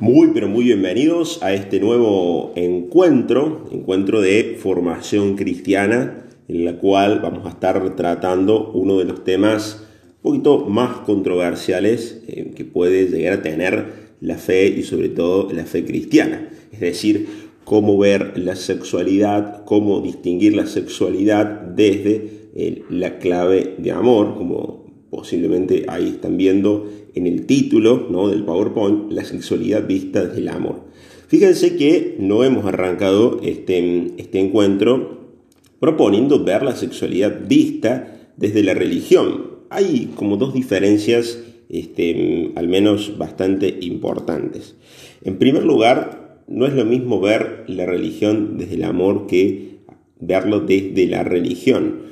Muy, pero muy bienvenidos a este nuevo encuentro, encuentro de formación cristiana, en la cual vamos a estar tratando uno de los temas un poquito más controversiales eh, que puede llegar a tener la fe y sobre todo la fe cristiana. Es decir, cómo ver la sexualidad, cómo distinguir la sexualidad desde eh, la clave de amor, como posiblemente ahí están viendo en el título ¿no? del PowerPoint, la sexualidad vista desde el amor. Fíjense que no hemos arrancado este, este encuentro proponiendo ver la sexualidad vista desde la religión. Hay como dos diferencias, este, al menos bastante importantes. En primer lugar, no es lo mismo ver la religión desde el amor que verlo desde la religión.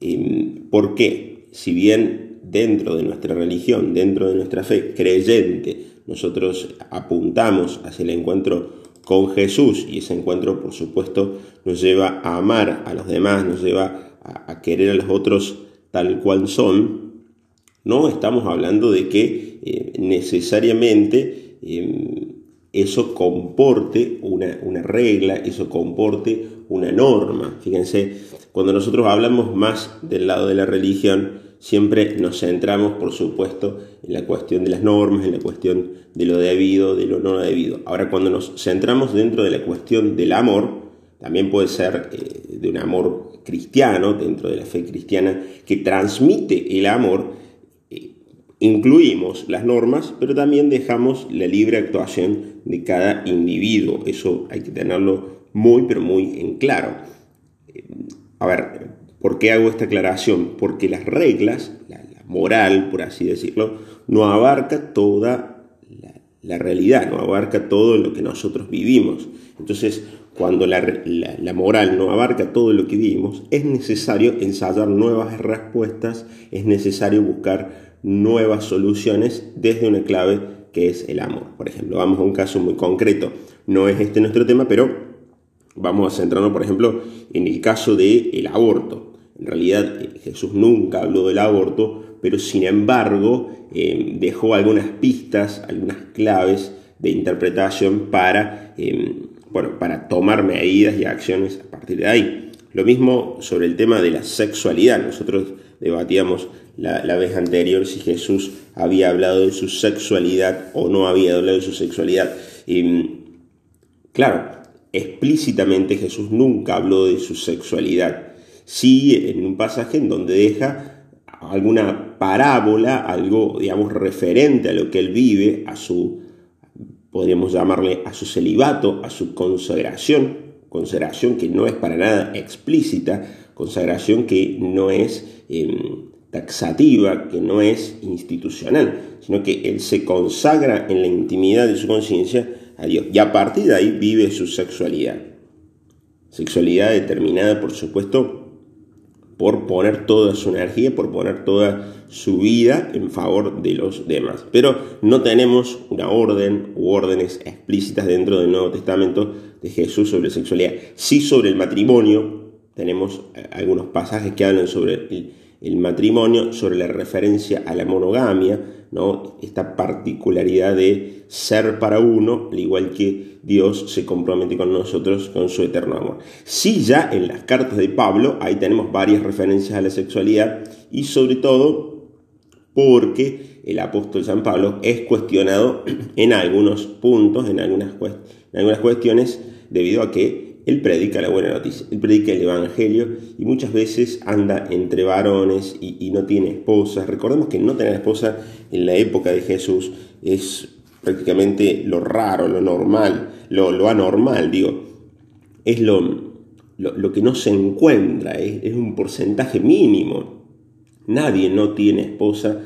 Em, ¿Por qué? Si bien dentro de nuestra religión, dentro de nuestra fe creyente, nosotros apuntamos hacia el encuentro con Jesús y ese encuentro, por supuesto, nos lleva a amar a los demás, nos lleva a, querer a los otros tal cual son, no estamos hablando de que eh, necesariamente em, eso comporte una, una, regla, eso comporte una norma. Fíjense, cuando nosotros hablamos más del lado de la religión, siempre nos centramos, por supuesto, en la cuestión de las normas, en la cuestión de lo debido, de lo no debido. Ahora, cuando nos centramos dentro de la cuestión del amor, también puede ser eh, de un amor cristiano, dentro de la fe cristiana, que transmite el amor, eh, incluimos las normas, pero también dejamos la libre actuación de cada individuo. Eso hay que tenerlo muy, pero muy en claro. Eh, a ver, ¿Por qué hago esta aclaración? Porque las reglas, la, moral, por así decirlo, no abarca toda la, realidad, no abarca todo lo que nosotros vivimos. Entonces, cuando la, moral no abarca todo lo que vivimos, es necesario ensayar nuevas respuestas, es necesario buscar nuevas soluciones desde una clave que es el amor. Por ejemplo, vamos a un caso muy concreto. No es este nuestro tema, pero vamos a centrarnos, por ejemplo, en el caso del el aborto. En realidad Jesús nunca habló del aborto, pero sin embargo eh, dejó algunas pistas, algunas claves de interpretación para, eh, bueno, para tomar medidas y acciones a partir de ahí. Lo mismo sobre el tema de la sexualidad. Nosotros debatíamos la, la, vez anterior si Jesús había hablado de su sexualidad o no había hablado de su sexualidad. claro, explícitamente Jesús nunca habló de su sexualidad sí en un pasaje en donde deja alguna parábola, algo, digamos, referente a lo que él vive, a su, podríamos llamarle, a su celibato, a su consagración, consagración que no es para nada explícita, consagración que no es em, taxativa, que no es institucional, sino que él se consagra en la intimidad de su conciencia a Dios y a partir de ahí vive su sexualidad. Sexualidad determinada, por supuesto, por poner toda su energía, por poner toda su vida en favor de los demás. Pero no tenemos una orden u órdenes explícitas dentro del Nuevo Testamento de Jesús sobre sexualidad. Sí sobre el matrimonio, tenemos eh, algunos pasajes que hablan sobre el, matrimonio, sobre la referencia a la monogamia, ¿no? esta particularidad de ser para uno, al igual que Dios se compromete con nosotros con su eterno amor. Sí, ya en las cartas de Pablo, ahí tenemos varias referencias a la sexualidad y sobre todo porque el apóstol San Pablo es cuestionado en algunos puntos, en algunas, en algunas cuestiones, debido a que él predica la buena noticia, él predica el Evangelio y muchas veces anda entre varones y, no tiene esposa. Recordemos que no tener esposa en la época de Jesús es prácticamente lo raro, lo normal, lo, anormal, digo, es lo, lo, que no se encuentra, es, un porcentaje mínimo. Nadie no tiene esposa,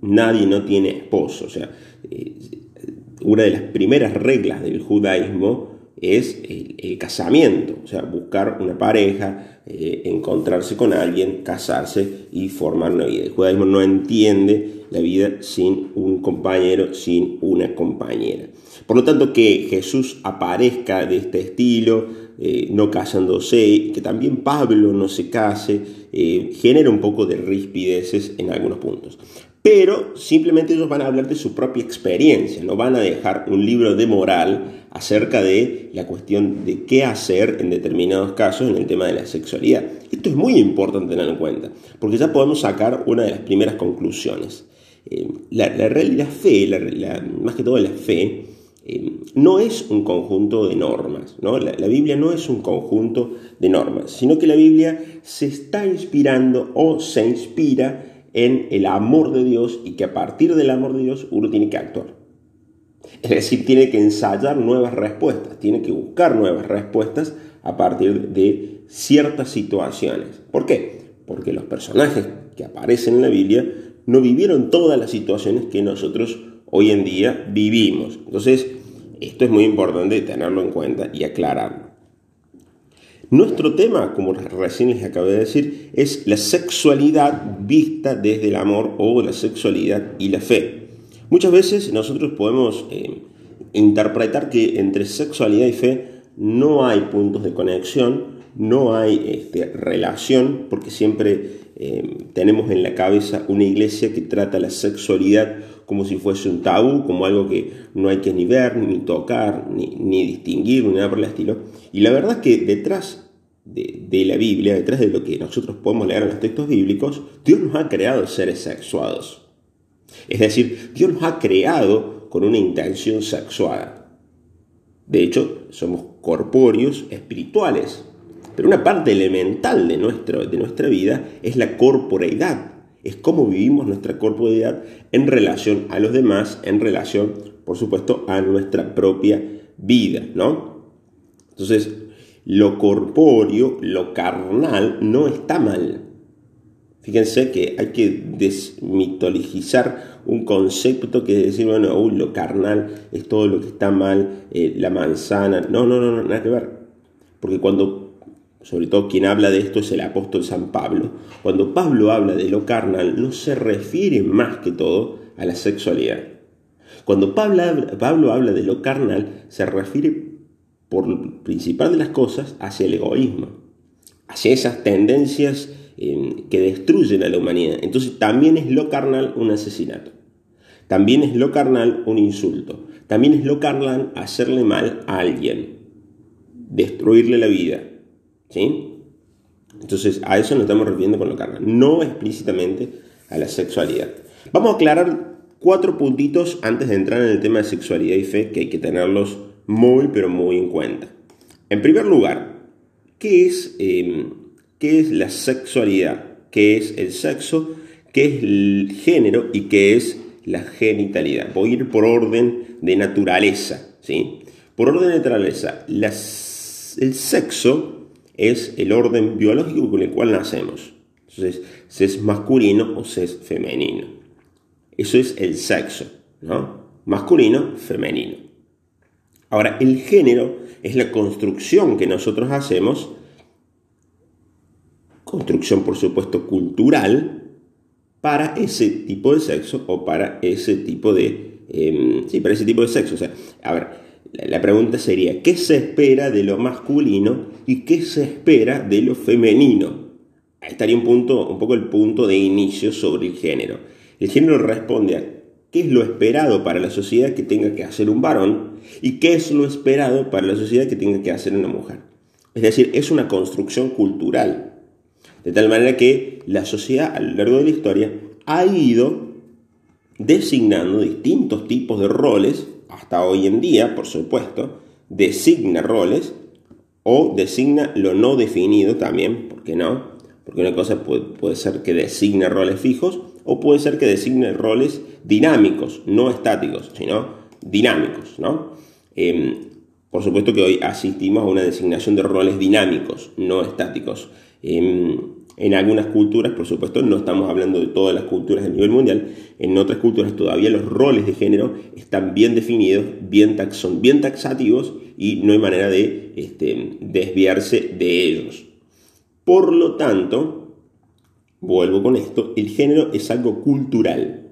nadie no tiene esposo. O sea, eh, una de las primeras reglas del judaísmo es el, casamiento, o sea, buscar una pareja, eh, encontrarse con alguien, casarse y formar una vida. El judaísmo no entiende la vida sin un compañero, sin una compañera. Por lo tanto, que Jesús aparezca de este estilo, eh, no casándose, que también Pablo no se case, eh, genera un poco de rispideces en algunos puntos. Pero simplemente ellos van a hablar de su propia experiencia, no van a dejar un libro de moral acerca de la cuestión de qué hacer en determinados casos en el tema de la sexualidad. Esto es muy importante tener en cuenta, porque ya podemos sacar una de las primeras conclusiones. Eh, la, la, fe, más que todo la fe, eh, no es un conjunto de normas, ¿no? La, la, Biblia no es un conjunto de normas, sino que la Biblia se está inspirando o se inspira en el amor de Dios y que a partir del amor de Dios uno tiene que actuar. Es decir, tiene que ensayar nuevas respuestas, tiene que buscar nuevas respuestas a partir de ciertas situaciones. ¿Por qué? Porque los personajes que aparecen en la Biblia no vivieron todas las situaciones que nosotros hoy en día vivimos. Entonces, esto es muy importante tenerlo en cuenta y aclararlo. Nuestro tema, como recién les acabé de decir, es la sexualidad vista desde el amor o la sexualidad y la fe. Muchas veces nosotros podemos eh, interpretar que entre sexualidad y fe no hay puntos de conexión, no hay este, relación, porque siempre eh, tenemos en la cabeza una iglesia que trata la sexualidad como si fuese un tabú, como algo que no hay que ni ver, ni tocar, ni, distinguir, ni nada por el estilo. Y la verdad es que detrás de, la Biblia, detrás de lo que nosotros podemos leer en los textos bíblicos, Dios nos ha creado seres sexuados. Es decir, Dios nos ha creado con una intención sexual. De hecho, somos corpóreos espirituales. Pero una parte elemental de, nuestro, de nuestra vida es la corporeidad. Es cómo vivimos nuestra corporeidad en relación a los demás, en relación, por supuesto, a nuestra propia vida, ¿no? Entonces, lo corpóreo, lo carnal, no está mal. Fíjense que hay que desmitologizar un concepto que es decir, bueno, lo carnal es todo lo que está mal, eh, la manzana. No, no, no, nada que ver. Porque cuando, sobre todo quien habla de esto es el apóstol San Pablo, cuando Pablo habla de lo carnal, no se refiere más que todo a la sexualidad. Cuando Pablo, habla de lo carnal, se refiere por principal de las cosas hacia el egoísmo, hacia esas tendencias eh, que destruyen a la humanidad. Entonces también es lo carnal un asesinato, también es lo carnal un insulto, también es lo carnal hacerle mal a alguien, destruirle la vida. ¿Sí? Entonces a eso nos estamos refiriendo con lo carnal, no explícitamente a la sexualidad. Vamos a aclarar cuatro puntitos antes de entrar en el tema de sexualidad y fe que hay que tenerlos muy, pero muy en cuenta. En primer lugar, ¿qué es, em, ¿qué es la sexualidad? ¿Qué es el sexo? ¿Qué es el género? ¿Y qué es la genitalidad? Voy a ir por orden de naturaleza. ¿sí? Por orden de naturaleza, el sexo es el orden biológico con el cual nacemos. Entonces, si es masculino o si es femenino. Eso es el sexo, ¿no? Masculino, femenino. Ahora, el género es la construcción que nosotros hacemos, construcción por supuesto cultural, para ese tipo de sexo o para ese tipo de... Em, sí, para ese tipo de sexo. O sea, a ver, la pregunta sería, ¿qué se espera de lo masculino y qué se espera de lo femenino? Ahí estaría un, punto, un poco el punto de inicio sobre el género. El género responde a qué es lo esperado para la sociedad que tenga que hacer un varón y qué es lo esperado para la sociedad que tenga que hacer una mujer. Es decir, es una construcción cultural. De tal manera que la sociedad a lo largo de la historia ha ido designando distintos tipos de roles, hasta hoy en día, por supuesto, designa roles o designa lo no definido también, ¿por qué no? Porque una cosa puede, puede ser que designe roles fijos o puede ser que designe roles dinámicos, no estáticos, sino dinámicos. ¿no? Em, por supuesto que hoy asistimos a una designación de roles dinámicos, no estáticos. Em, en algunas culturas, por supuesto, no estamos hablando de todas las culturas a nivel mundial, en otras culturas todavía los roles de género están bien definidos, bien son bien taxativos y no hay manera de este, desviarse de ellos. Por lo tanto, vuelvo con esto, el género es algo cultural.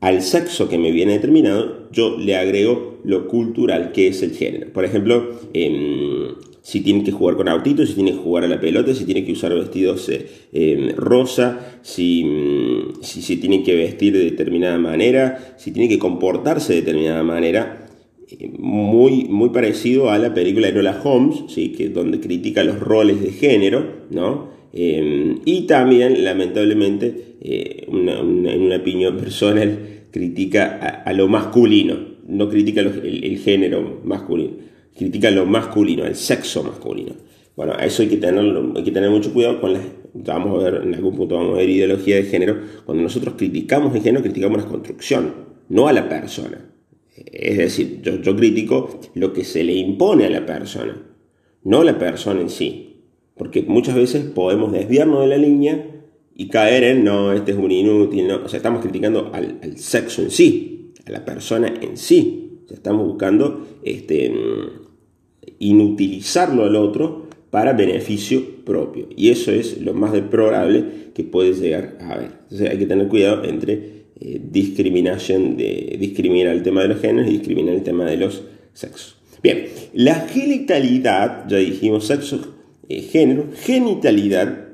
Al sexo que me viene determinado, yo le agrego lo cultural que es el género. Por ejemplo, em, si tiene que jugar con autitos, si tiene que jugar a la pelota, si tiene que usar vestidos eh, em, rosa, si, mm, si se tiene que vestir de determinada manera, si tiene que comportarse de determinada manera. Eh, muy, muy parecido a la película de Nola Holmes, ¿sí? que, donde critica los roles de género, ¿no? Em, y también, lamentablemente, eh, en una opinión personal, critica a, lo masculino, no critica el, género masculino, critica lo masculino, el sexo masculino. Bueno, a eso hay que, tener, hay que tener mucho cuidado con las... Vamos a ver, en algún punto vamos a ver ideología de género. Cuando nosotros criticamos el género, criticamos la construcción, no a la persona. Es decir, yo, critico lo que se le impone a la persona, no la persona en sí. Porque muchas veces podemos desviarnos de la línea y caer en, no, este es un inútil, no. O sea, estamos criticando al, sexo en sí, a la persona en sí. O sea, estamos buscando este, inutilizarlo al otro para beneficio propio. Y eso es lo más deplorable que puede llegar a haber. Entonces hay que tener cuidado entre eh, discriminación, de discriminar el tema de los géneros y discriminar el tema de los sexos. Bien, la genitalidad, ya dijimos sexo, eh, género, genitalidad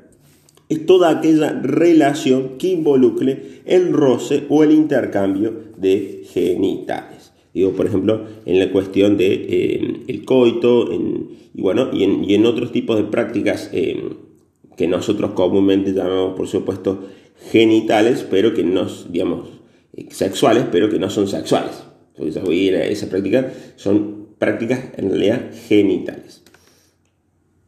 es toda aquella relación que involucre el roce o el intercambio de genitales. Digo, por ejemplo, en la cuestión de eh, coito, y bueno, y en, otros tipos de prácticas eh, que nosotros comúnmente llamamos, por supuesto, genitales, pero que no, digamos, sexuales, pero que no son sexuales. Entonces, esa práctica son prácticas en realidad genitales.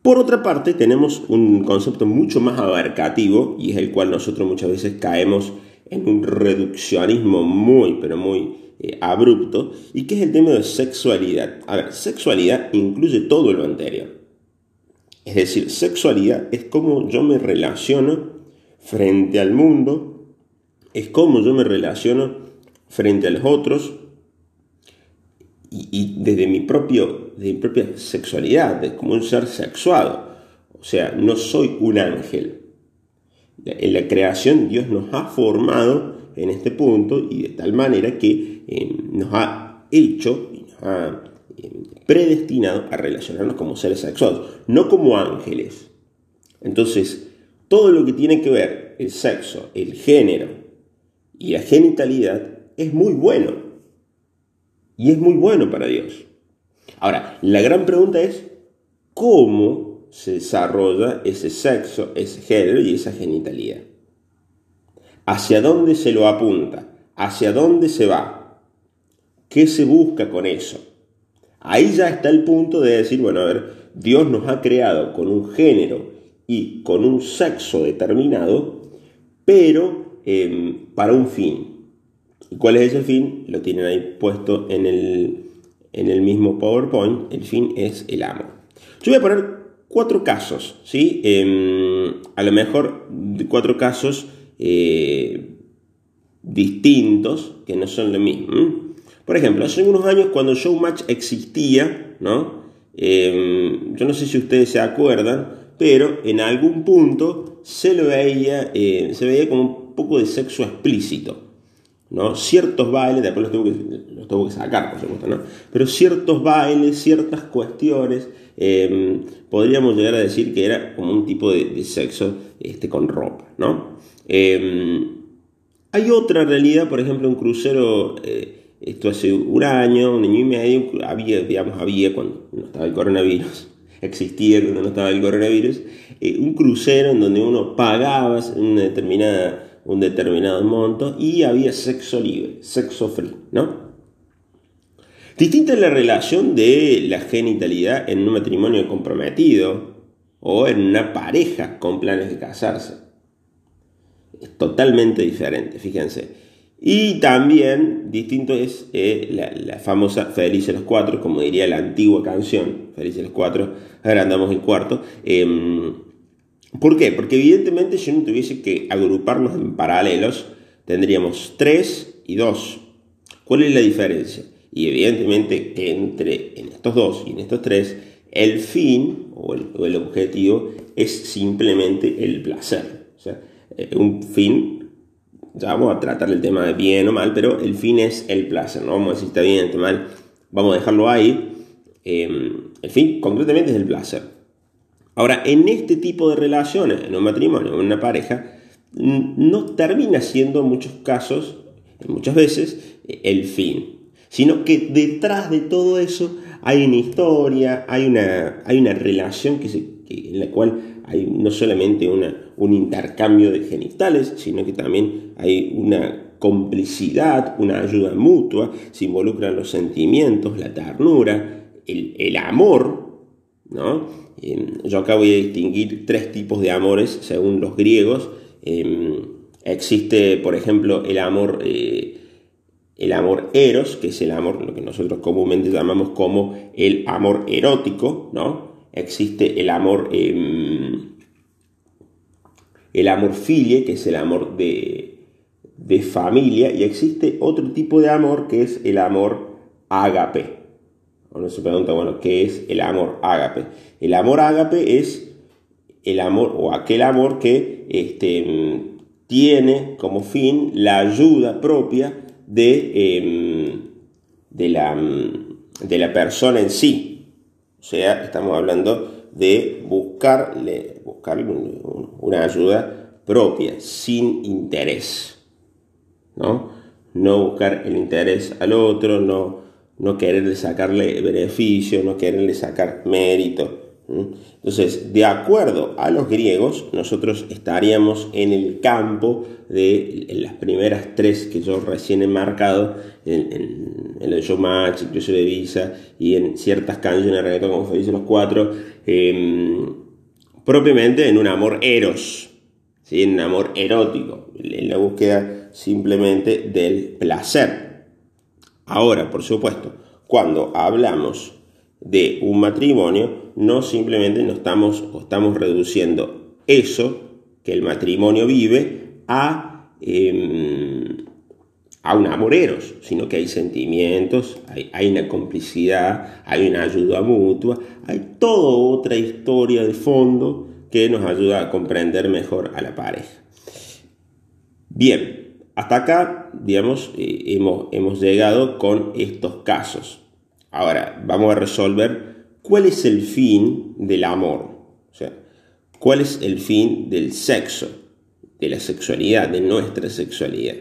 Por otra parte, tenemos un concepto mucho más abarcativo y es el cual nosotros muchas veces caemos en un reduccionismo muy, pero muy eh, abrupto, y que es el tema de sexualidad. A ver, sexualidad incluye todo lo anterior. Es decir, sexualidad es cómo yo me relaciono frente al mundo, es cómo yo me relaciono frente a los otros, y, desde mi, propio, de mi propia sexualidad, como un ser sexuado. O sea, no soy un ángel. En la creación Dios nos ha formado en este punto y de tal manera que eh, nos ha hecho y nos ha eh, predestinado a relacionarnos como seres sexuados, no como ángeles. Entonces, todo lo que tiene que ver el sexo, el género y la genitalidad es muy bueno. Y es muy bueno para Dios. Ahora, la gran pregunta es, ¿cómo se desarrolla ese sexo, ese género y esa genitalidad? ¿Hacia dónde se lo apunta? ¿Hacia dónde se va? ¿Qué se busca con eso? Ahí ya está el punto de decir, bueno, a ver, Dios nos ha creado con un género y con un sexo determinado, pero em, para un fin. ¿Y cuál es ese fin? Lo tienen ahí puesto en el, en el mismo PowerPoint. El fin es el amor. Yo voy a poner cuatro casos, ¿sí? Em, a lo mejor cuatro casos eh, distintos que no son lo mismo. Por ejemplo, hace unos años cuando Showmatch existía, ¿no? Em, yo no sé si ustedes se acuerdan, pero en algún punto se lo veía, eh, se veía como un poco de sexo explícito. ¿no? Ciertos bailes, después los tuvo que, los tuvo que sacar, por supuesto, ¿no? Pero ciertos bailes, ciertas cuestiones, em, podríamos llegar a decir que era como un tipo de, sexo este, con ropa, ¿no? Em, hay otra realidad, por ejemplo, un crucero, eh, esto hace un año, un año y medio, había, digamos, había cuando no estaba el coronavirus, existía cuando no estaba el coronavirus, eh, un crucero en donde uno pagaba una determinada un determinado monto y había sexo libre, sexo free, ¿no? Distinta es la relación de la genitalidad en un matrimonio comprometido o en una pareja con planes de casarse. Es totalmente diferente, fíjense. Y también distinto es eh, la, famosa Felices los Cuatro, como diría la antigua canción, Felices los Cuatro, agrandamos el cuarto. Em, ¿Por qué? Porque evidentemente si no tuviese que agruparnos en paralelos, tendríamos 3 y 2. ¿Cuál es la diferencia? Y evidentemente que entre en estos dos y en estos tres, el fin o el, objetivo es simplemente el placer. O sea, eh, un fin, ya vamos a tratar el tema de bien o mal, pero el fin es el placer. No vamos a decir está bien, está mal, vamos a dejarlo ahí. em, el fin concretamente es el placer. Ahora, en este tipo de relaciones, en un matrimonio, en una pareja, no termina siendo en muchos casos, muchas veces, el fin, sino que detrás de todo eso hay una historia, hay una, hay una relación que en la cual hay no solamente una, un intercambio de genitales, sino que también hay una complicidad, una ayuda mutua, se involucran los sentimientos, la ternura, el, amor, ¿no? Yo acá voy a distinguir tres tipos de amores según los griegos. Em, existe, por ejemplo, el amor, eh, el amor eros, que es el amor, lo que nosotros comúnmente llamamos como el amor erótico, ¿no? Existe el amor, em, el amor filie, que es el amor de, de familia, y existe otro tipo de amor que es el amor ágape. Uno se pregunta, bueno, ¿qué es el amor ágape? El amor ágape es el amor o aquel amor que este, tiene como fin la ayuda propia de, em, de, la, de la persona en sí. O sea, estamos hablando de buscarle, buscarle una ayuda propia, sin interés. ¿no? No buscar el interés al otro, no, no quererle sacarle beneficio, no quererle sacar mérito. Entonces, de acuerdo a los griegos, nosotros estaríamos en el campo de las primeras tres que yo recién he marcado, en, el showmatch, incluso de Visa, y en ciertas canciones de como se dice los cuatro, em, propiamente en un amor eros, ¿sí? en un amor erótico, en la búsqueda simplemente del placer. Ahora, por supuesto, cuando hablamos de un matrimonio, no simplemente no estamos, estamos reduciendo eso que el matrimonio vive a, em, a un amoreros, sino que hay sentimientos, hay, hay una complicidad, hay una ayuda mutua, hay toda otra historia de fondo que nos ayuda a comprender mejor a la pareja. Bien, hasta acá, digamos, eh, hemos, hemos llegado con estos casos. Ahora, vamos a resolver cuál es el fin del amor. O sea, cuál es el fin del sexo, de la sexualidad, de nuestra sexualidad.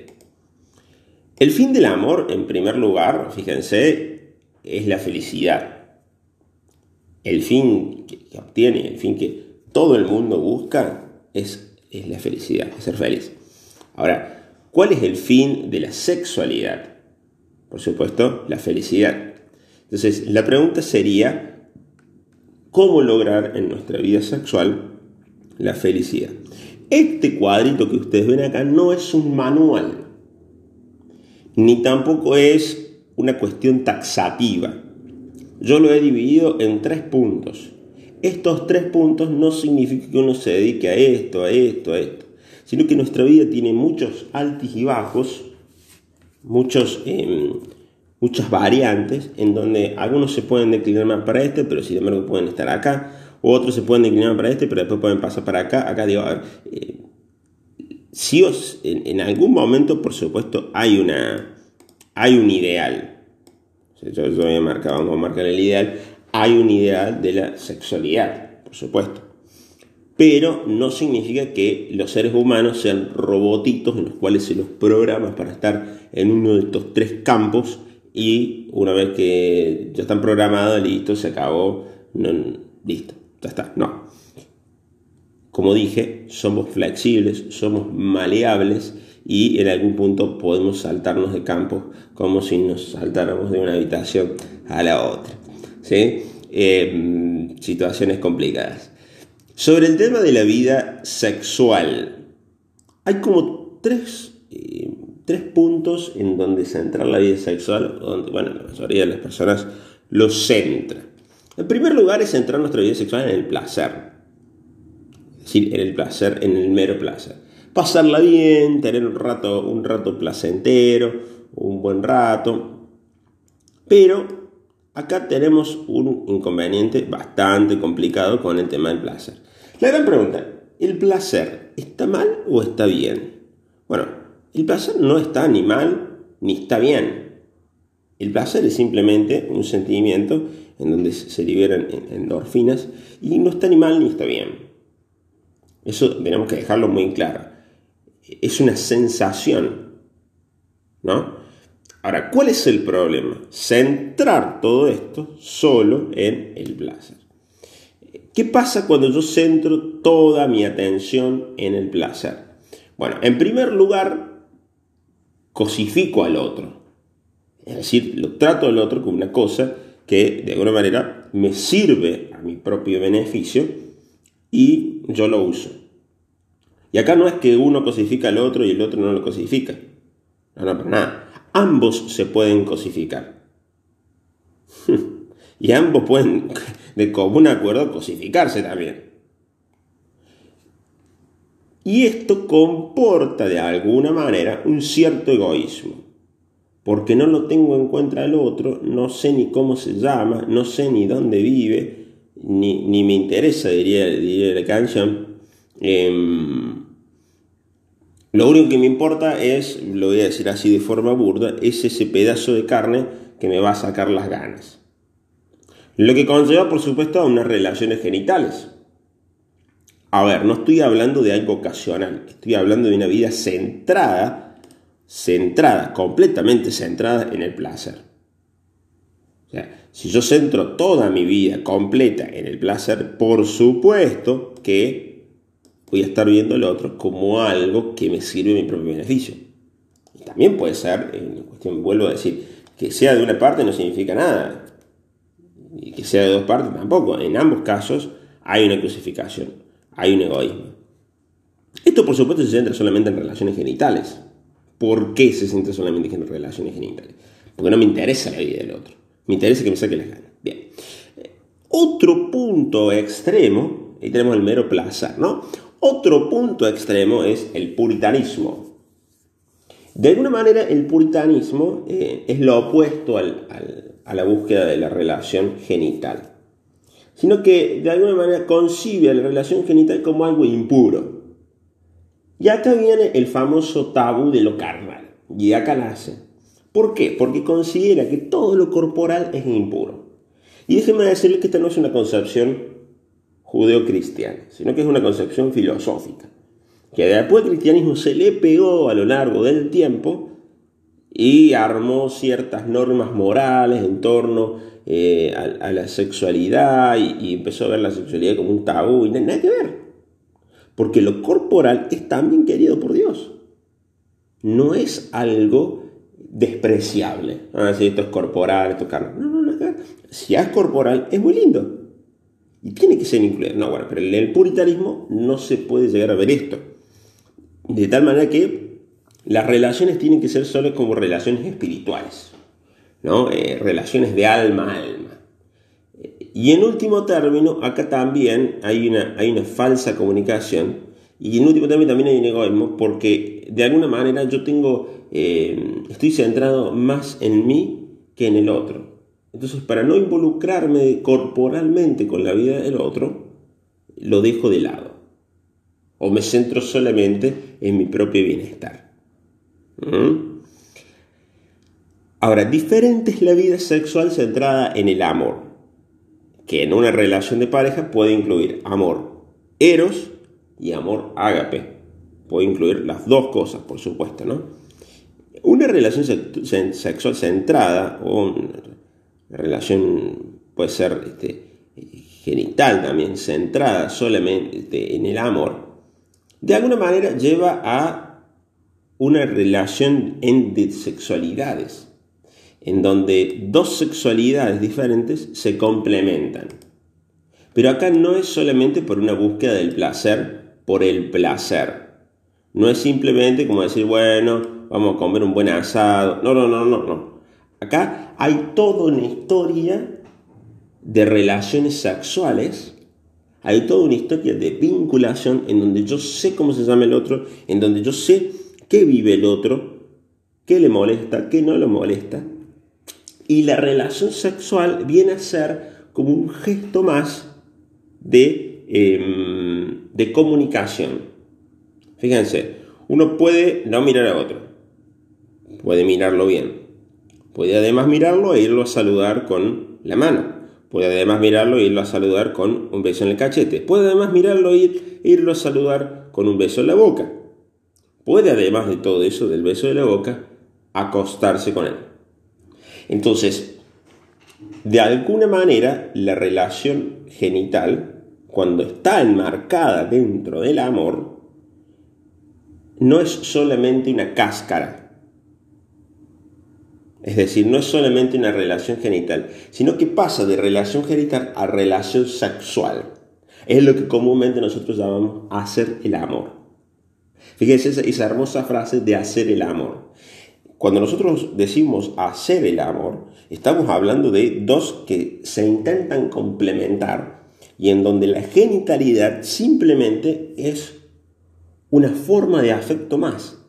El fin del amor, en primer lugar, fíjense, es la felicidad. El fin que obtiene, el fin que todo el mundo busca, es, es la felicidad, es ser feliz. Ahora, ¿Cuál es el fin de la sexualidad? Por supuesto, la felicidad. Entonces, la pregunta sería, ¿cómo lograr en nuestra vida sexual la felicidad? Este cuadrito que ustedes ven acá no es un manual, ni tampoco es una cuestión taxativa. Yo lo he dividido en tres puntos. Estos tres puntos no significan que uno se dedique a esto, a esto, a esto sino que nuestra vida tiene muchos altos y bajos, muchos, em, muchas variantes, en donde algunos se pueden declinar más para este, pero sin embargo pueden estar acá, otros se pueden declinar para este, pero después pueden pasar para acá. Acá digo, a ver, eh, si os, en, algún momento, por supuesto, hay, una, hay un ideal. Yo, yo voy a marcar, vamos a marcar el ideal. Hay un ideal de la sexualidad, por supuesto pero no significa que los seres humanos sean robotitos en los cuales se los programa para estar en uno de estos tres campos y una vez que ya están programados, listo, se acabó, listo, ya está, no. Como dije, somos flexibles, somos maleables y en algún punto podemos saltarnos de campo como si nos saltáramos de una habitación a la otra. ¿sí? Eh, situaciones complicadas. Sobre el tema de la vida sexual, hay como tres, eh, tres puntos en donde centrar la vida sexual, donde, bueno, la mayoría de las personas lo centra. En primer lugar es centrar nuestra vida sexual en el placer, es decir, en el placer, en el mero placer. Pasarla bien, tener un rato, un rato placentero, un buen rato, pero Acá tenemos un inconveniente bastante complicado con el tema del placer. La gran pregunta, ¿el placer está mal o está bien? El placer no está ni mal ni está bien. El placer es simplemente un sentimiento en donde se liberan endorfinas y no está ni mal ni está bien. Eso tenemos que dejarlo muy claro. Es una sensación, ¿no? Ahora, ¿cuál es el problema? Centrar todo esto solo en el placer. ¿Qué pasa cuando yo centro toda mi atención en el placer? Bueno, en primer lugar, cosifico al otro. Es decir, lo trato al otro como una cosa que de alguna manera me sirve a mi propio beneficio y yo lo uso. Y acá no es que uno cosifica al otro y el otro no lo cosifica. No, no, para nada. Ambos se pueden cosificar. y ambos pueden, de común acuerdo, cosificarse también. Y esto comporta de alguna manera un cierto egoísmo. Porque no lo tengo en cuenta al otro, no sé ni cómo se llama, no sé ni dónde vive, ni, me interesa, diría, diría la canción. Em, lo único que me importa es, lo voy a decir así de forma burda, es ese pedazo de carne que me va a sacar las ganas. Lo que conlleva, por supuesto, a unas relaciones genitales. A ver, no estoy hablando de algo ocasional, estoy hablando de una vida centrada, centrada, completamente centrada en el placer. O sea, si yo centro toda mi vida completa en el placer, por supuesto que voy a estar viendo al otro como algo que me sirve a mi propio beneficio. También puede ser, en cuestión, vuelvo a decir, que sea de una parte no significa nada. Y que sea de dos partes tampoco. En ambos casos hay una crucificación, hay un egoísmo. Esto por supuesto se centra solamente en relaciones genitales. ¿Por qué se centra solamente en relaciones genitales? Porque no me interesa la vida del otro. Me interesa que me saque las ganas. Bien. Otro punto extremo, ahí tenemos el mero placer, ¿no? Otro punto extremo es el puritanismo. De alguna manera el puritanismo eh, es lo opuesto a la búsqueda de la relación genital, sino que de alguna manera concibe la relación genital como algo impuro. Y acá viene el famoso tabú de lo carnal, y acá nace. ¿Por qué? Porque considera que todo lo corporal es impuro. Y déjenme decirles que esta no es una concepción judeo-cristiana, sino que es una concepción filosófica, que después el cristianismo se le pegó a lo largo del tiempo y armó ciertas normas morales en torno eh, a, la sexualidad y, empezó a ver la sexualidad como un tabú y nada que ver, porque lo corporal es también querido por Dios, no es algo despreciable. Ah, esto es corporal, esto es carne. No, no, no, si es corporal, es muy lindo. Y tiene que ser incluido. No, bueno, pero en el puritanismo no se puede llegar a ver esto. De tal manera que las relaciones tienen que ser solo como relaciones espirituales, ¿no? Eh, relaciones de alma a alma. Y en último término, acá también hay una, hay una falsa comunicación y en último término también hay un egoísmo porque de alguna manera yo tengo, eh, estoy centrado más en mí que en el otro. Entonces, para no involucrarme corporalmente con la vida del otro, lo dejo de lado. O me centro solamente en mi propio bienestar. ¿Mm? Ahora, diferente es la vida sexual centrada en el amor, que en una relación de pareja puede incluir amor eros y amor ágape. Puede incluir las dos cosas, por supuesto, ¿no? Una relación sexual centrada o la relación puede ser este, genital también, centrada solamente en el amor, de alguna manera lleva a una relación entre sexualidades, en donde dos sexualidades diferentes se complementan. Pero acá no es solamente por una búsqueda del placer por el placer. No es simplemente como decir, bueno, vamos a comer un buen asado. No, no, no, no, no. Acá hay toda una historia de relaciones sexuales, hay toda una historia de vinculación en donde yo sé cómo se llama el otro, en donde yo sé qué vive el otro, qué le molesta, qué no le molesta. Y la relación sexual viene a ser como un gesto más de, em, de comunicación. Fíjense, uno puede no mirar a otro, puede mirarlo bien, Puede además mirarlo e irlo a saludar con la mano. Puede además mirarlo e irlo a saludar con un beso en el cachete. Puede además mirarlo e ir, irlo a saludar con un beso en la boca. Puede además de todo eso, del beso de la boca, acostarse con él. Entonces, de alguna manera, la relación genital, cuando está enmarcada dentro del amor, no es solamente una cáscara es decir, no es solamente una relación genital, sino que pasa de relación genital a relación sexual. Es lo que comúnmente nosotros llamamos hacer el amor. Fíjense esa, hermosa frase de hacer el amor. Cuando nosotros decimos hacer el amor, estamos hablando de dos que se intentan complementar y en donde la genitalidad simplemente es una forma de afecto más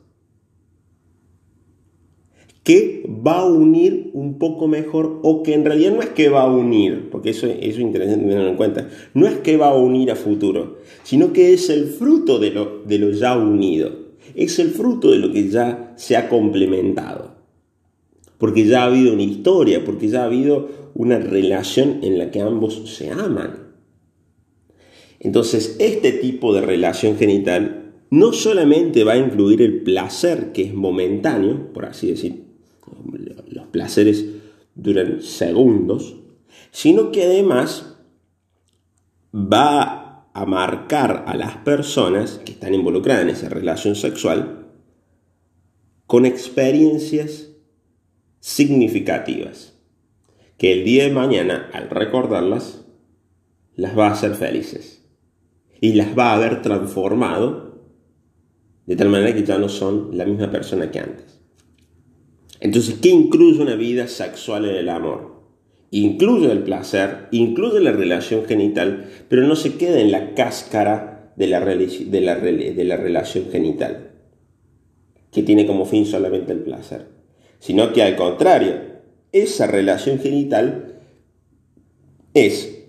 que va a unir un poco mejor o que en realidad no es que va a unir, porque eso, es interesante tenerlo en cuenta, no es que va a unir a futuro, sino que es el fruto de lo, de lo ya unido, es el fruto de lo que ya se ha complementado, porque ya ha habido una historia, porque ya ha habido una relación en la que ambos se aman. Entonces, este tipo de relación genital no solamente va a incluir el placer que es momentáneo, por así decir, los placeres duran segundos, sino que además va a marcar a las personas que están involucradas en esa relación sexual con experiencias significativas, que el día de mañana, al recordarlas, las va a hacer felices y las va a haber transformado de tal manera que ya no son la misma persona que antes. Entonces, ¿qué incluye una vida sexual en el amor? Incluye el placer, incluye la relación genital, pero no se queda en la cáscara de la, relación genital, que tiene como fin solamente el placer, sino que al contrario, esa relación genital es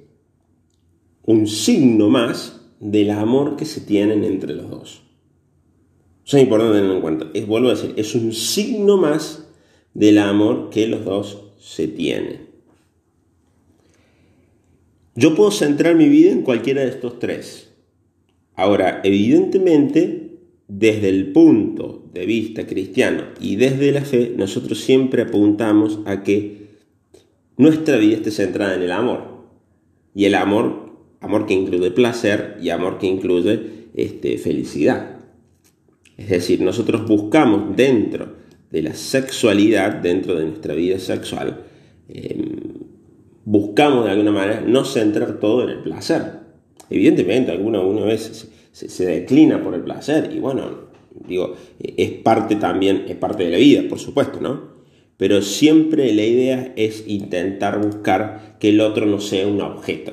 un signo más del amor que se tienen entre los dos. Eso es importante tenerlo en cuenta. Es, vuelvo a decir, es un signo más del amor que los dos se tienen. Yo puedo centrar mi vida en cualquiera de estos tres. Ahora, evidentemente, desde el punto de vista cristiano y desde la fe, nosotros siempre apuntamos a que nuestra vida esté centrada en el amor. Y el amor, amor que incluye placer y amor que incluye este, felicidad. Es decir, nosotros buscamos dentro de la sexualidad dentro de nuestra vida sexual, em, buscamos de alguna manera no centrar todo en el placer. Evidentemente, alguna una vez se, declina por el placer y bueno, digo, es parte también, es parte de la vida, por supuesto, ¿no? Pero siempre la idea es intentar buscar que el otro no sea un objeto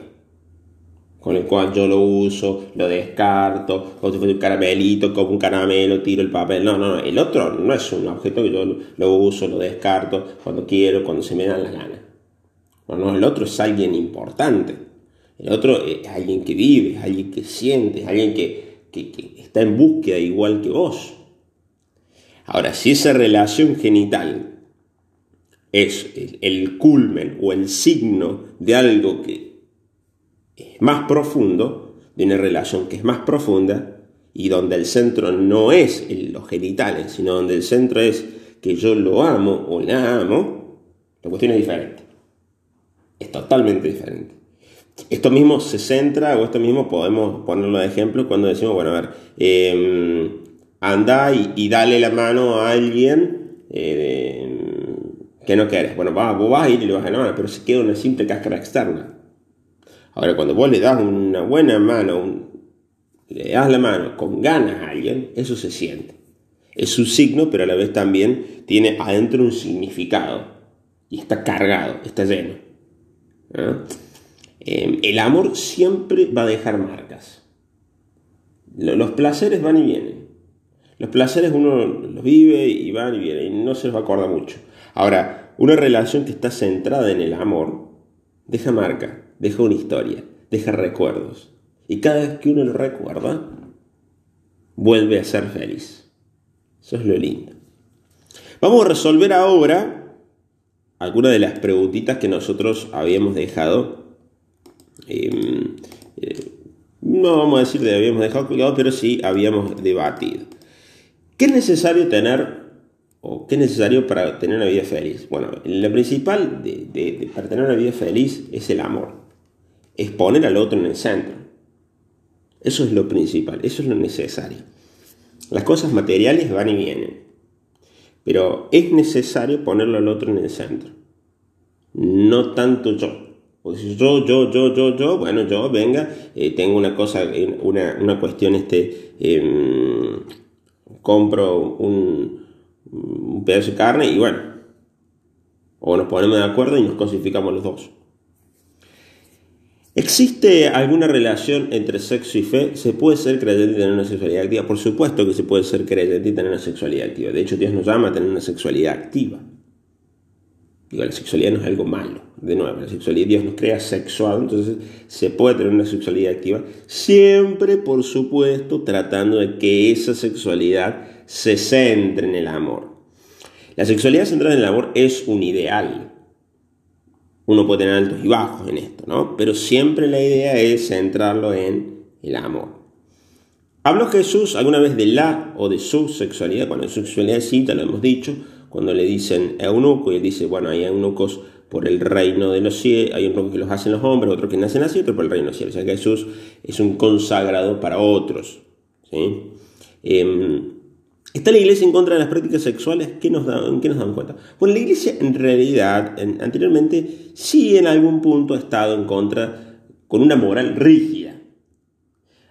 con el cual yo lo uso, lo descarto, como si fuese un caramelito, como un caramelo, tiro el papel. No, no, no. El otro no es un objeto que yo lo uso, lo descarto cuando quiero, cuando se me dan las ganas. No, el otro es alguien importante. El otro es alguien que vive, es alguien que siente, es alguien que, está en búsqueda igual que vos. Ahora, si esa relación genital es el culmen o el signo de algo que más profundo, de una relación que es más profunda y donde el centro no es los genitales, sino donde el centro es que yo lo amo o la amo, la cuestión es diferente. Es totalmente diferente. Esto mismo se centra, o esto mismo podemos ponerlo de ejemplo cuando decimos, bueno, a ver, em, anda y, dale la mano a alguien eh, que no quieres. Bueno, va, vos vas a ir y le vas a la mano, pero se queda una simple cáscara externa. Ahora, cuando vos le das una buena mano, le das la mano con ganas a alguien, eso se siente. Es un signo, pero a la vez también tiene adentro un significado. Y está cargado, está lleno. Em, el amor siempre va a dejar marcas. Los placeres van y vienen. Los placeres uno los vive y van y vienen y no se les va a acordar mucho. Ahora, una relación que está centrada en el amor deja marca deja una historia, deja recuerdos. Y cada vez que uno lo recuerda, vuelve a ser feliz. Eso es lo lindo. Vamos a resolver ahora algunas de las preguntitas que nosotros habíamos dejado. Em, eh, no vamos a decir que habíamos dejado colgado, pero sí habíamos debatido. ¿Qué es necesario tener o qué es necesario para tener una vida feliz? Bueno, lo principal para tener una vida feliz es el amor. Es poner al otro en el centro. Eso es lo principal, eso es lo necesario. Las cosas materiales van y vienen, pero es necesario ponerlo al otro en el centro. No tanto yo. Pues yo, yo, yo, yo, yo, bueno, yo, venga, eh, tengo una cosa, una, una cuestión, este, em, compro un, un pedazo de carne y bueno, o nos ponemos de acuerdo y nos cosificamos los dos. ¿Existe alguna relación entre sexo y fe? ¿Se puede ser creyente y tener una sexualidad activa? Por supuesto que se puede ser creyente y tener una sexualidad activa. De hecho, Dios nos llama a tener una sexualidad activa. Digo, la sexualidad no es algo malo. De nuevo, la sexualidad, Dios nos crea sexual, entonces se puede tener una sexualidad activa. Siempre, por supuesto, tratando de que esa sexualidad se centre en el amor. La sexualidad centrada en el amor es un ideal, uno puede tener altos y bajos en esto, ¿no? Pero siempre la idea es centrarlo en el amor. ¿Habló Jesús alguna vez de la o de su sexualidad? Bueno, su sexualidad ya lo hemos dicho, cuando le dicen eunuco y él dice, bueno, hay eunucos por el reino de los cielos, hay unos que los hacen los hombres, otros que nacen así, otros por el reino de los cielos. O sea Jesús es un consagrado para otros. ¿sí? Em, ¿Está la iglesia en contra de las prácticas sexuales? ¿Qué nos ¿En qué nos damos cuenta? Bueno, la iglesia en realidad, anteriormente, sí en algún punto ha estado en contra con una moral rígida.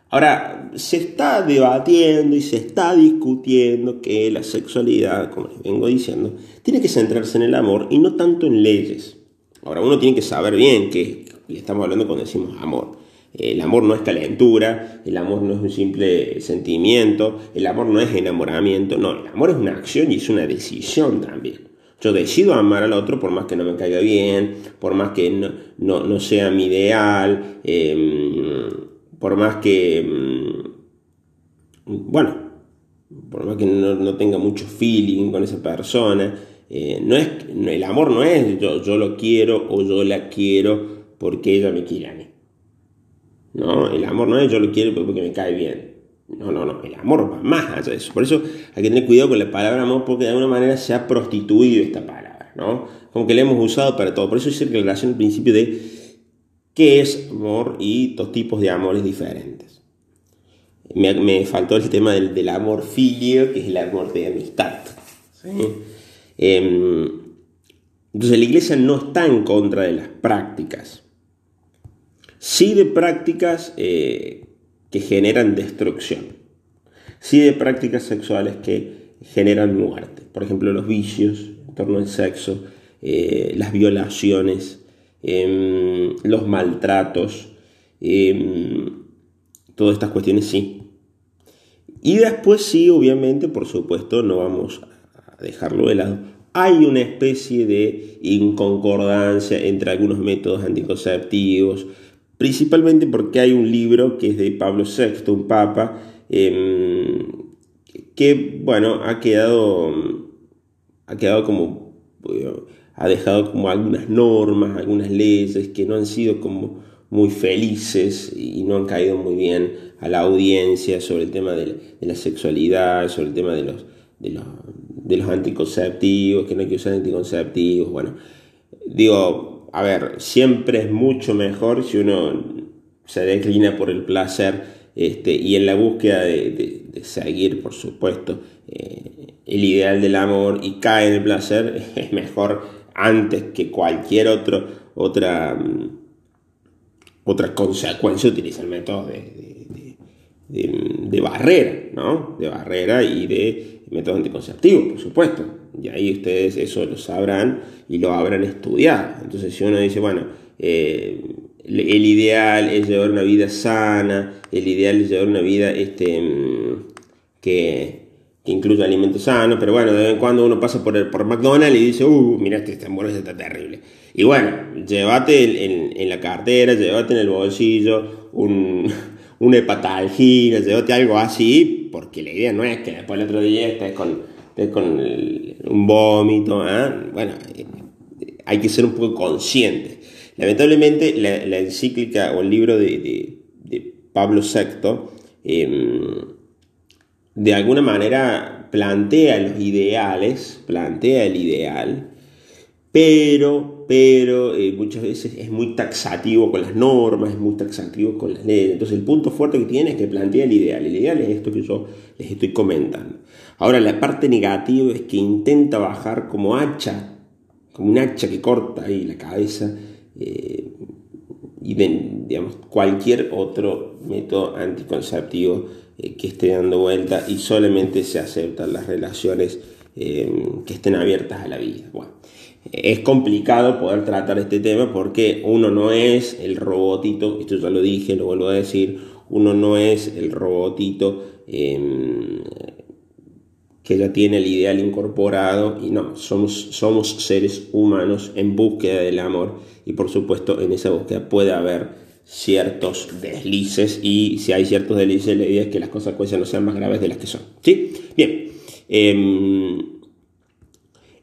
Ahora, se está debatiendo y se está discutiendo que la sexualidad, como les vengo diciendo, tiene que centrarse en el amor y no tanto en leyes. Ahora, uno tiene que saber bien que estamos hablando cuando decimos amor. El amor no es calentura, el amor no es un simple sentimiento, el amor no es enamoramiento, no, el amor es una acción y es una decisión también. Yo decido amar al otro por más que no me caiga bien, por más que no, sea mi ideal, em, por más que, em, bueno, por más que no, tenga mucho feeling con esa persona. Eh, no es, el amor no es yo, yo lo quiero o yo la quiero porque ella me quiere a mí. ¿No? El amor no es yo lo quiero porque me cae bien. No, no, no. El amor va más allá de eso. Por eso hay que tener cuidado con la palabra amor porque de alguna manera se ha prostituido esta palabra, ¿no? Como que la hemos usado para todo. Por eso hice relación al principio de qué es amor y dos tipos de amores diferentes. Me, faltó el tema del, amor filio, que es el amor de amistad. Em, entonces la iglesia no está en contra de las prácticas sí de prácticas eh, que generan destrucción, sí de prácticas sexuales que generan muerte, por ejemplo los vicios en torno al sexo, eh, las violaciones, em, los maltratos, em, todas estas cuestiones sí. Y después sí, obviamente, por supuesto, no vamos a dejarlo de lado. Hay una especie de inconcordancia entre algunos métodos anticonceptivos, principalmente porque hay un libro que es de Pablo VI, un papa, em, que, bueno, ha quedado, ha quedado como, ha dejado como algunas normas, algunas leyes que no han sido como muy felices y no han caído muy bien a la audiencia sobre el tema de, la sexualidad, sobre el tema de los, de los, de los anticonceptivos, que no hay que usar anticonceptivos, bueno, digo, a ver, siempre es mucho mejor si uno se declina por el placer este, y en la búsqueda de, seguir, por supuesto, eh, el ideal del amor y cae en el placer, es mejor antes que cualquier otro, otra, otra consecuencia utilizar el método de, de, barrera, ¿no? De barrera y de método anticonceptivo, por supuesto. Y ahí ustedes eso lo sabrán y lo habrán estudiado. Entonces, si uno dice, bueno, eh, el ideal es llevar una vida sana, el ideal es llevar una vida este, mm, que, que incluya alimentos sanos, pero bueno, de vez en cuando uno pasa por, por McDonald's y dice, uh, mira, este, este hamburguesa está terrible. Y bueno, llévate en, en, la cartera, llévate en el bolsillo un, una hepatalgina, llévate algo así, porque la idea no es que después el otro día estés con con un vómito. ¿ah? Bueno, hay que ser un poco consciente. Lamentablemente, la, encíclica o el libro de, Pablo VI, em, de alguna manera plantea los ideales, plantea el ideal, pero, pero eh, muchas veces es muy taxativo con las normas, es muy taxativo con las leyes. Entonces el punto fuerte que tiene es que plantea el ideal. El ideal es esto que yo les estoy comentando. Ahora la parte negativa es que intenta bajar como hacha, como un hacha que corta ahí la cabeza. Eh, y digamos, cualquier otro método anticonceptivo eh, que esté dando vuelta y solamente se aceptan las relaciones que estén abiertas a la vida. Es complicado poder tratar este tema porque uno no es el robotito, esto ya lo dije, lo vuelvo a decir, uno no es el robotito em, que ya tiene el ideal incorporado y no, somos, somos seres humanos en búsqueda del amor y por supuesto en esa búsqueda puede haber ciertos deslices y si hay ciertos deslices la idea es que las consecuencias no sean más graves de las que son. ¿Sí? Bien. Em,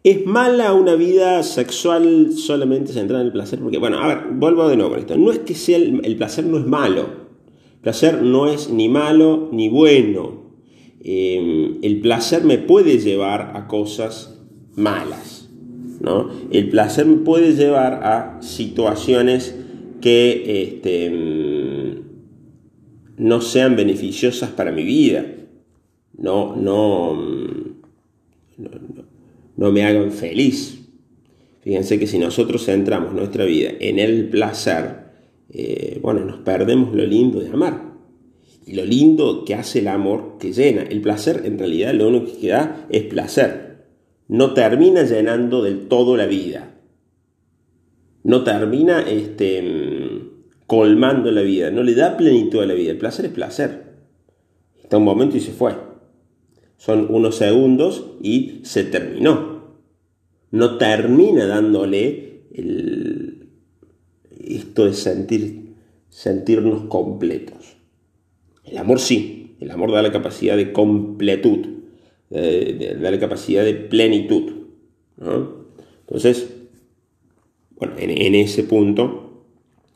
¿Es mala una vida sexual solamente centrada en el placer? Porque, bueno, a ver, vuelvo de nuevo con esto. No es que sea el, placer no es malo. El placer no es ni malo ni bueno. Em, el placer me puede llevar a cosas malas. ¿no? El placer me puede llevar a situaciones que este, em, no sean beneficiosas para mi vida. No, no, no no me hagan feliz. Fíjense que si nosotros centramos nuestra vida en el placer, eh, bueno, nos perdemos lo lindo de amar. Y lo lindo que hace el amor que llena. El placer en realidad lo único que da es placer. No termina llenando del todo la vida. No termina este, colmando la vida. No le da plenitud a la vida. El placer es placer. Está un momento y se fue. Son unos segundos y se terminó. No termina dándole esto de sentir, sentirnos completos. El amor sí, el amor da la capacidad de completud, da la capacidad de plenitud. Entonces, bueno, en, ese punto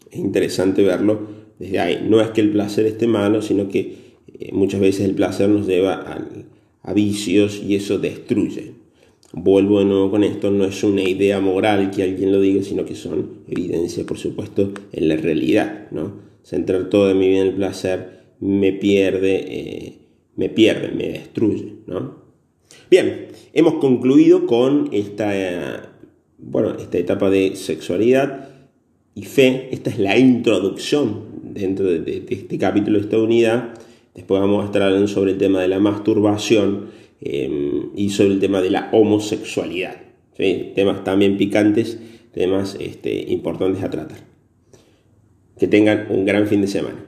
es interesante verlo desde ahí. No es que el placer esté malo, sino que eh, muchas veces el placer nos lleva al, a vicios y eso destruye. Vuelvo de nuevo con esto, no es una idea moral que alguien lo diga, sino que son evidencias, por supuesto, en la realidad. ¿no? Centrar toda mi vida en el placer me pierde, eh, me pierde, me destruye. ¿no? Bien, hemos concluido con esta, bueno, esta etapa de sexualidad y fe. Esta es la introducción dentro de, de este capítulo de esta unidad Después vamos a estar sobre el tema de la masturbación em, y sobre el tema de la homosexualidad. Temas también picantes, temas este, importantes a tratar. Que tengan un gran fin de semana.